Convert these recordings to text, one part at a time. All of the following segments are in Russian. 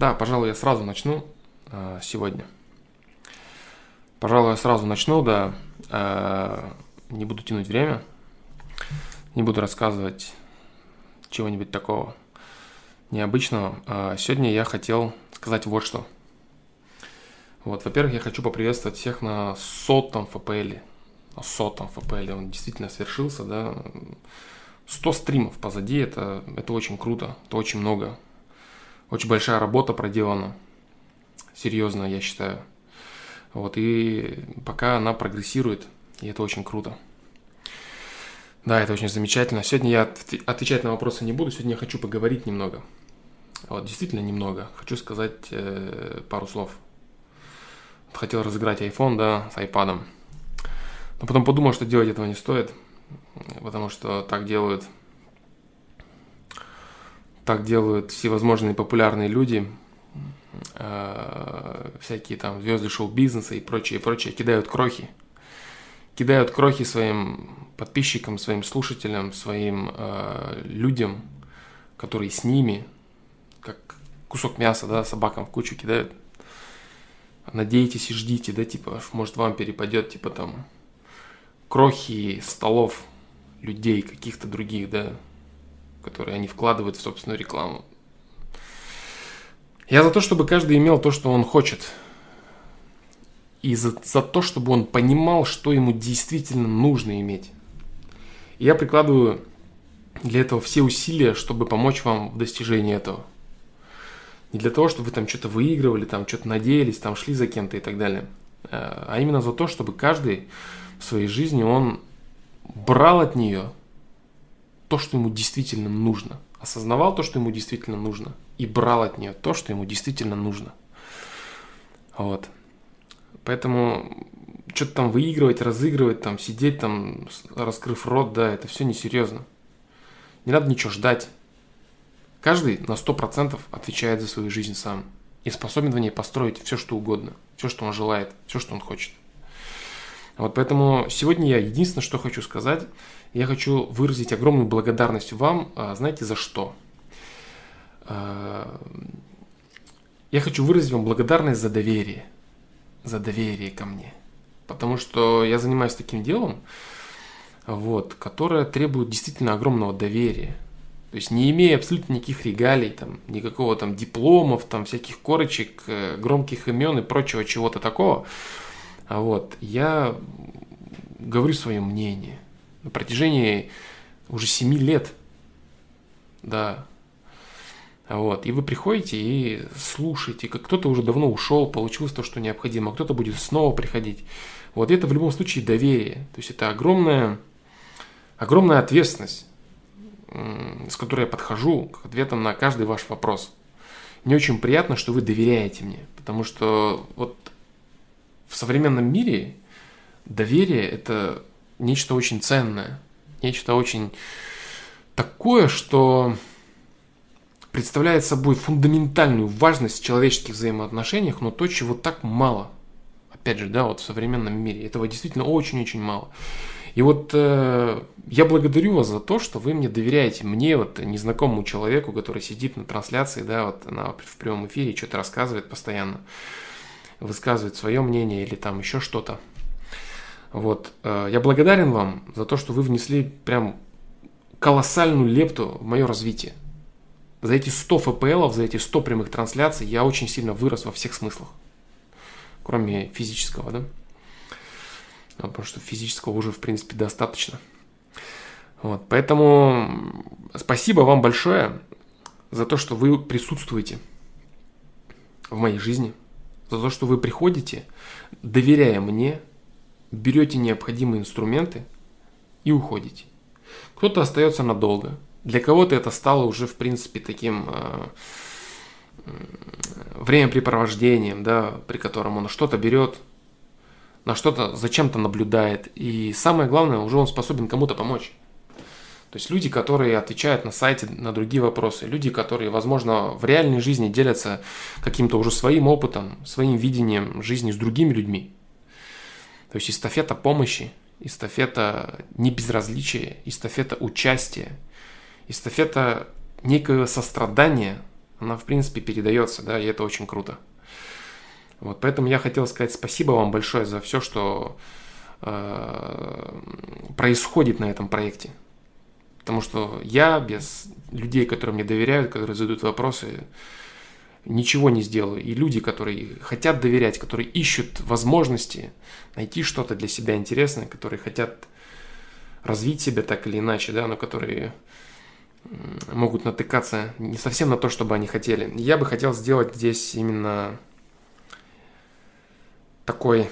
Да, пожалуй, я сразу начну э, сегодня. Пожалуй, я сразу начну, да. Э, не буду тянуть время. Не буду рассказывать чего-нибудь такого необычного. Э, сегодня я хотел сказать вот что. Вот, во-первых, я хочу поприветствовать всех на сотом ФПЛ. На сотом ФПЛ. Он действительно свершился, да. 100 стримов позади, это, это очень круто, это очень много. Очень большая работа проделана, серьезно, я считаю. Вот, и пока она прогрессирует, и это очень круто. Да, это очень замечательно. Сегодня я отвечать на вопросы не буду, сегодня я хочу поговорить немного. Вот, действительно немного. Хочу сказать э, пару слов. Хотел разыграть iPhone, да, с iPad. Но потом подумал, что делать этого не стоит потому что так делают так делают всевозможные популярные люди, э, всякие там звезды шоу-бизнеса и прочее, прочее, кидают крохи. Кидают крохи своим подписчикам, своим слушателям, своим э, людям, которые с ними, как кусок мяса, да, собакам в кучу кидают. Надейтесь и ждите, да, типа, может вам перепадет, типа там, крохи столов людей каких-то других, да, которые они вкладывают в собственную рекламу. Я за то, чтобы каждый имел то, что он хочет. И за, за то, чтобы он понимал, что ему действительно нужно иметь. И я прикладываю для этого все усилия, чтобы помочь вам в достижении этого. Не для того, чтобы вы там что-то выигрывали, там что-то надеялись, там шли за кем-то и так далее. Э, а именно за то, чтобы каждый в своей жизни он брал от нее то, что ему действительно нужно, осознавал то, что ему действительно нужно, и брал от нее то, что ему действительно нужно. Вот. Поэтому что-то там выигрывать, разыгрывать, там сидеть там, раскрыв рот, да, это все несерьезно. Не надо ничего ждать. Каждый на 100% отвечает за свою жизнь сам и способен в ней построить все, что угодно, все, что он желает, все, что он хочет. Вот поэтому сегодня я единственное, что хочу сказать, я хочу выразить огромную благодарность вам, а, знаете, за что? А, я хочу выразить вам благодарность за доверие, за доверие ко мне. Потому что я занимаюсь таким делом, вот, которое требует действительно огромного доверия. То есть не имея абсолютно никаких регалий, там, никакого там дипломов, там, всяких корочек, э, громких имен и прочего чего-то такого, вот, я говорю свое мнение. На протяжении уже семи лет. Да. Вот. И вы приходите и слушаете, как кто-то уже давно ушел, получил то, что необходимо, а кто-то будет снова приходить. Вот это в любом случае доверие. То есть это огромная, огромная ответственность, с которой я подхожу к ответам на каждый ваш вопрос. Мне очень приятно, что вы доверяете мне, потому что вот в современном мире доверие – это нечто очень ценное, нечто очень такое, что представляет собой фундаментальную важность в человеческих взаимоотношениях, но то, чего так мало. Опять же, да, вот в современном мире. Этого действительно очень-очень мало. И вот э, я благодарю вас за то, что вы мне доверяете, мне, вот незнакомому человеку, который сидит на трансляции, да, вот на, в прямом эфире, что-то рассказывает постоянно высказывает свое мнение или там еще что-то. Вот. Э, я благодарен вам за то, что вы внесли прям колоссальную лепту в мое развитие. За эти 100 ФПЛов, за эти 100 прямых трансляций я очень сильно вырос во всех смыслах. Кроме физического, да? Потому что физического уже, в принципе, достаточно. Вот, поэтому спасибо вам большое за то, что вы присутствуете в моей жизни – за то, что вы приходите, доверяя мне, берете необходимые инструменты и уходите. Кто-то остается надолго. Для кого-то это стало уже, в принципе, таким э, времяпрепровождением, да, при котором он что-то берет, на что-то зачем-то наблюдает. И самое главное, уже он способен кому-то помочь. То есть люди, которые отвечают на сайте на другие вопросы, люди, которые, возможно, в реальной жизни делятся каким-то уже своим опытом, своим видением жизни с другими людьми. То есть эстафета помощи, эстафета небезразличия, эстафета участия, эстафета некого сострадания она, в принципе, передается, да, и это очень круто. Вот, поэтому я хотел сказать спасибо вам большое за все, что э, происходит на этом проекте. Потому что я без людей, которые мне доверяют, которые задают вопросы, ничего не сделаю. И люди, которые хотят доверять, которые ищут возможности найти что-то для себя интересное, которые хотят развить себя так или иначе, да, но которые могут натыкаться не совсем на то, что бы они хотели. Я бы хотел сделать здесь именно такой...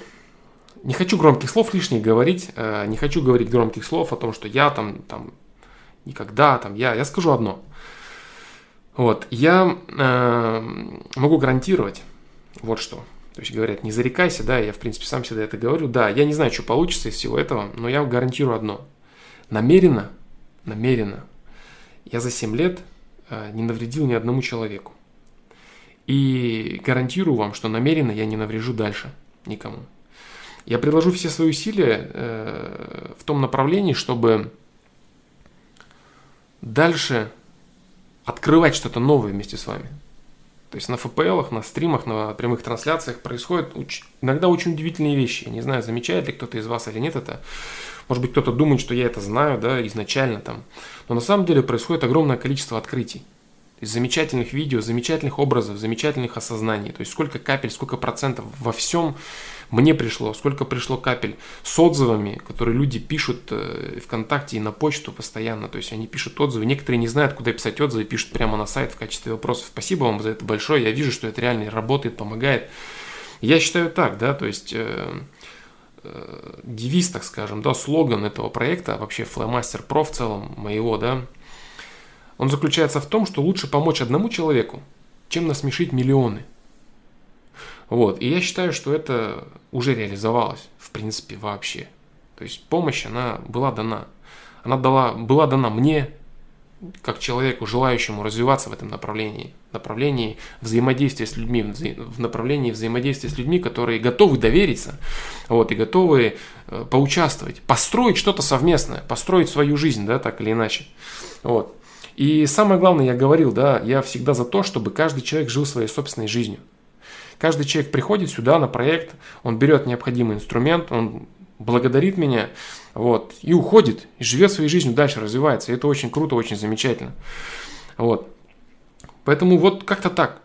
Не хочу громких слов лишних говорить, э, не хочу говорить громких слов о том, что я там, там никогда, там я, я скажу одно. Вот, я э, могу гарантировать вот что. То есть говорят, не зарекайся, да, я в принципе сам всегда это говорю. Да, я не знаю, что получится из всего этого, но я гарантирую одно. Намеренно, намеренно я за 7 лет э, не навредил ни одному человеку. И гарантирую вам, что намеренно я не наврежу дальше никому. Я приложу все свои усилия э, в том направлении, чтобы дальше открывать что-то новое вместе с вами. То есть на FPL, на стримах, на прямых трансляциях происходят уч- иногда очень удивительные вещи. Я не знаю, замечает ли кто-то из вас или нет это. Может быть, кто-то думает, что я это знаю, да, изначально там. Но на самом деле происходит огромное количество открытий. То замечательных видео, замечательных образов, замечательных осознаний. То есть сколько капель, сколько процентов во всем мне пришло, сколько пришло капель с отзывами, которые люди пишут э, ВКонтакте и на почту постоянно. То есть они пишут отзывы. Некоторые не знают, куда писать отзывы, пишут прямо на сайт в качестве вопросов. Спасибо вам за это большое. Я вижу, что это реально работает, помогает. Я считаю так, да, то есть э, э, девиз, так скажем, да, слоган этого проекта, вообще Flymaster Pro в целом моего, да, он заключается в том, что лучше помочь одному человеку, чем насмешить миллионы. Вот. И я считаю, что это уже реализовалось, в принципе, вообще. То есть помощь, она была дана. Она дала, была дана мне, как человеку, желающему развиваться в этом направлении, направлении взаимодействия с людьми, в направлении взаимодействия с людьми, которые готовы довериться, вот, и готовы э, поучаствовать, построить что-то совместное, построить свою жизнь, да, так или иначе. Вот. И самое главное, я говорил, да, я всегда за то, чтобы каждый человек жил своей собственной жизнью. Каждый человек приходит сюда на проект, он берет необходимый инструмент, он благодарит меня, вот, и уходит, и живет своей жизнью дальше, развивается. И это очень круто, очень замечательно. Вот. Поэтому вот как-то так.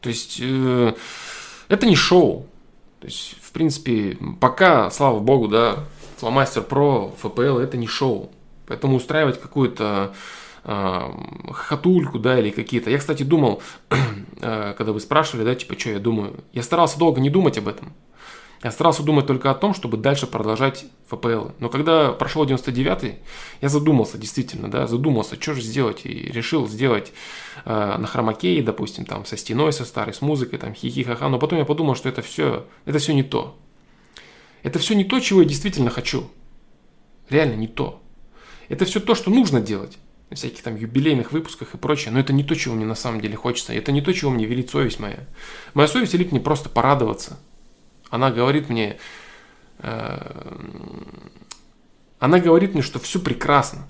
То есть э, это не шоу. То есть, в принципе, пока, слава богу, да, Flowmaster Pro, FPL это не шоу. Поэтому устраивать какую-то хатульку, да, или какие-то. Я, кстати, думал, э, когда вы спрашивали, да, типа, что я думаю, я старался долго не думать об этом. Я старался думать только о том, чтобы дальше продолжать ФПЛ. Но когда прошел 99-й, я задумался, действительно, да, задумался, что же сделать. И решил сделать э, на хромакее, допустим, там, со стеной, со старой, с музыкой, там, хихи-ха-ха. Но потом я подумал, что это все, это все не то. Это все не то, чего я действительно хочу. Реально не то. Это все то, что нужно делать всяких там юбилейных выпусках и прочее, но это не то, чего мне на самом деле хочется, это не то, чего мне велит совесть моя. Моя совесть велит мне просто порадоваться. Она говорит мне, э, она говорит мне, что все прекрасно.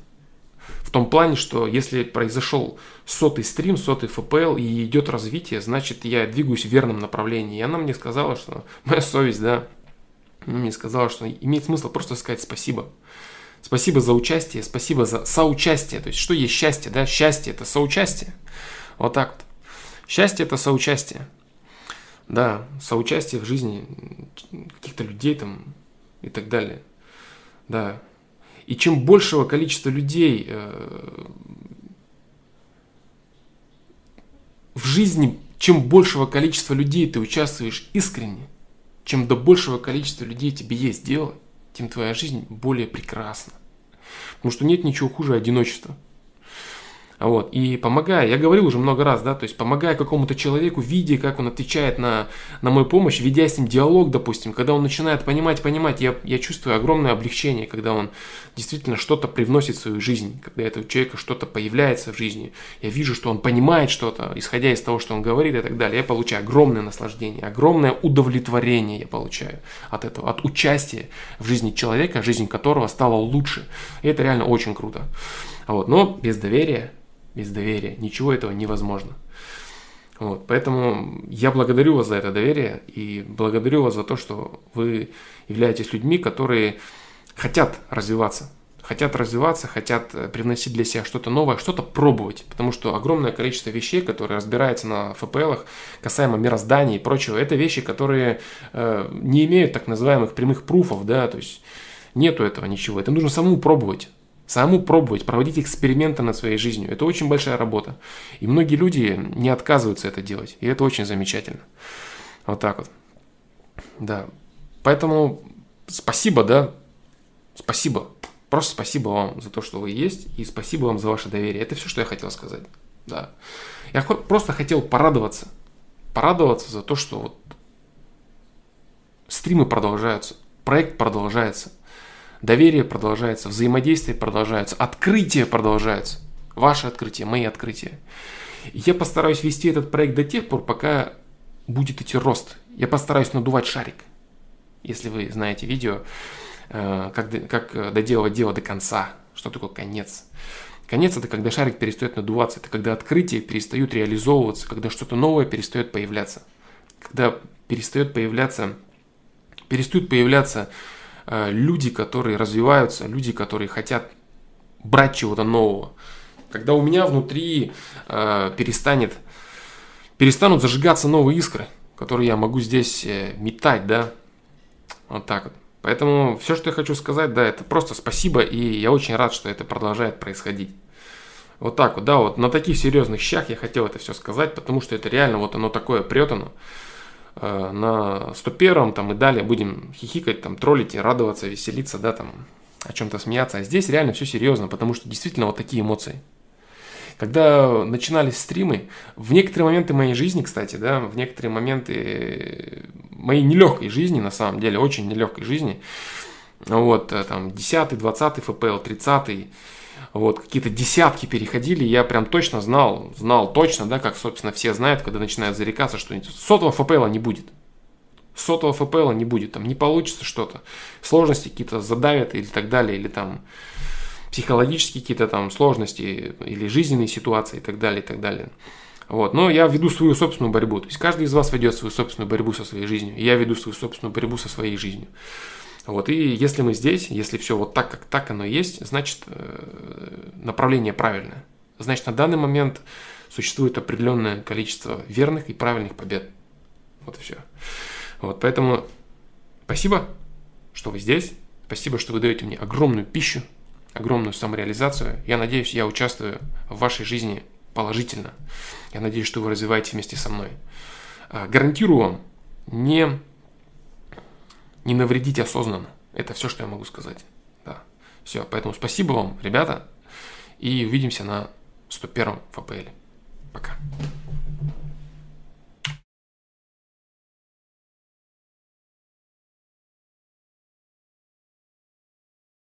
В том плане, что если произошел сотый стрим, сотый ФПЛ и идет развитие, значит я двигаюсь в верном направлении. И она мне сказала, что моя совесть, да, мне сказала, что имеет смысл просто сказать спасибо. Спасибо за участие, спасибо за соучастие. То есть, что есть счастье, да? Счастье – это соучастие. Вот так вот. Счастье – это соучастие. Да, соучастие в жизни каких-то людей там и так далее. Да. И чем большего количества людей э, в жизни, чем большего количества людей ты участвуешь искренне, чем до большего количества людей тебе есть дело, тем твоя жизнь более прекрасна. Потому что нет ничего хуже одиночества. Вот. И помогая, я говорил уже много раз, да, то есть помогая какому-то человеку, видя, как он отвечает на, на мою помощь, ведя с ним диалог, допустим, когда он начинает понимать, понимать, я, я чувствую огромное облегчение, когда он действительно что-то привносит в свою жизнь, когда этого человека что-то появляется в жизни. Я вижу, что он понимает что-то, исходя из того, что он говорит и так далее. Я получаю огромное наслаждение, огромное удовлетворение я получаю от этого, от участия в жизни человека, жизнь которого стала лучше. И это реально очень круто. Вот. Но без доверия без доверия. Ничего этого невозможно. Вот, поэтому я благодарю вас за это доверие и благодарю вас за то, что вы являетесь людьми, которые хотят развиваться, хотят развиваться, хотят э, привносить для себя что-то новое, что-то пробовать, потому что огромное количество вещей, которые разбираются на ФПЛах, касаемо мироздания и прочего, это вещи, которые э, не имеют так называемых прямых пруфов, да, то есть нету этого ничего, это нужно самому пробовать. Самому пробовать, проводить эксперименты над своей жизнью. Это очень большая работа. И многие люди не отказываются это делать. И это очень замечательно. Вот так вот. Да. Поэтому спасибо, да. Спасибо. Просто спасибо вам за то, что вы есть. И спасибо вам за ваше доверие. Это все, что я хотел сказать. Да. Я просто хотел порадоваться. Порадоваться за то, что вот стримы продолжаются. Проект продолжается. Доверие продолжается, взаимодействие продолжается, открытие продолжается. Ваше открытие, мои открытия. я постараюсь вести этот проект до тех пор, пока будет идти рост. Я постараюсь надувать шарик. Если вы знаете видео, э, как, как доделывать дело до конца. Что такое конец? Конец это когда шарик перестает надуваться, это когда открытия перестают реализовываться, когда что-то новое перестает появляться. Когда перестает появляться, перестают появляться Э, люди, которые развиваются, люди, которые хотят брать чего-то нового. Когда у меня внутри э, перестанет, перестанут зажигаться новые искры, которые я могу здесь э, метать, да, вот так вот. Поэтому все, что я хочу сказать, да, это просто спасибо, и я очень рад, что это продолжает происходить. Вот так вот, да, вот на таких серьезных щах я хотел это все сказать, потому что это реально вот оно такое прет оно. Э, на 101 там и далее будем хихикать, там, троллить и радоваться, веселиться, да, там, о чем-то смеяться. А здесь реально все серьезно, потому что действительно вот такие эмоции. Когда начинались стримы, в некоторые моменты моей жизни, кстати, да, в некоторые моменты моей нелегкой жизни, на самом деле, очень нелегкой жизни, вот, э, там, 10 20 ФПЛ, 30 вот, какие-то десятки переходили, я прям точно знал, знал точно, да, как, собственно, все знают, когда начинают зарекаться, что сотого ФПЛа не будет. Сотого ФПЛа не будет, там не получится что-то. Сложности какие-то задавят или так далее, или там психологические какие-то там сложности, или жизненные ситуации и так далее, и так далее. Вот. Но я веду свою собственную борьбу. То есть каждый из вас ведет свою собственную борьбу со своей жизнью. Я веду свою собственную борьбу со своей жизнью. Вот, и если мы здесь, если все вот так, как так оно есть, значит э, направление правильное. Значит, на данный момент существует определенное количество верных и правильных побед. Вот и все. Вот, поэтому спасибо, что вы здесь. Спасибо, что вы даете мне огромную пищу, огромную самореализацию. Я надеюсь, я участвую в вашей жизни положительно. Я надеюсь, что вы развиваете вместе со мной. А, гарантирую вам, не не навредить осознанно. Это все, что я могу сказать. Да. Все, поэтому спасибо вам, ребята, и увидимся на 101 ФПЛ. Пока.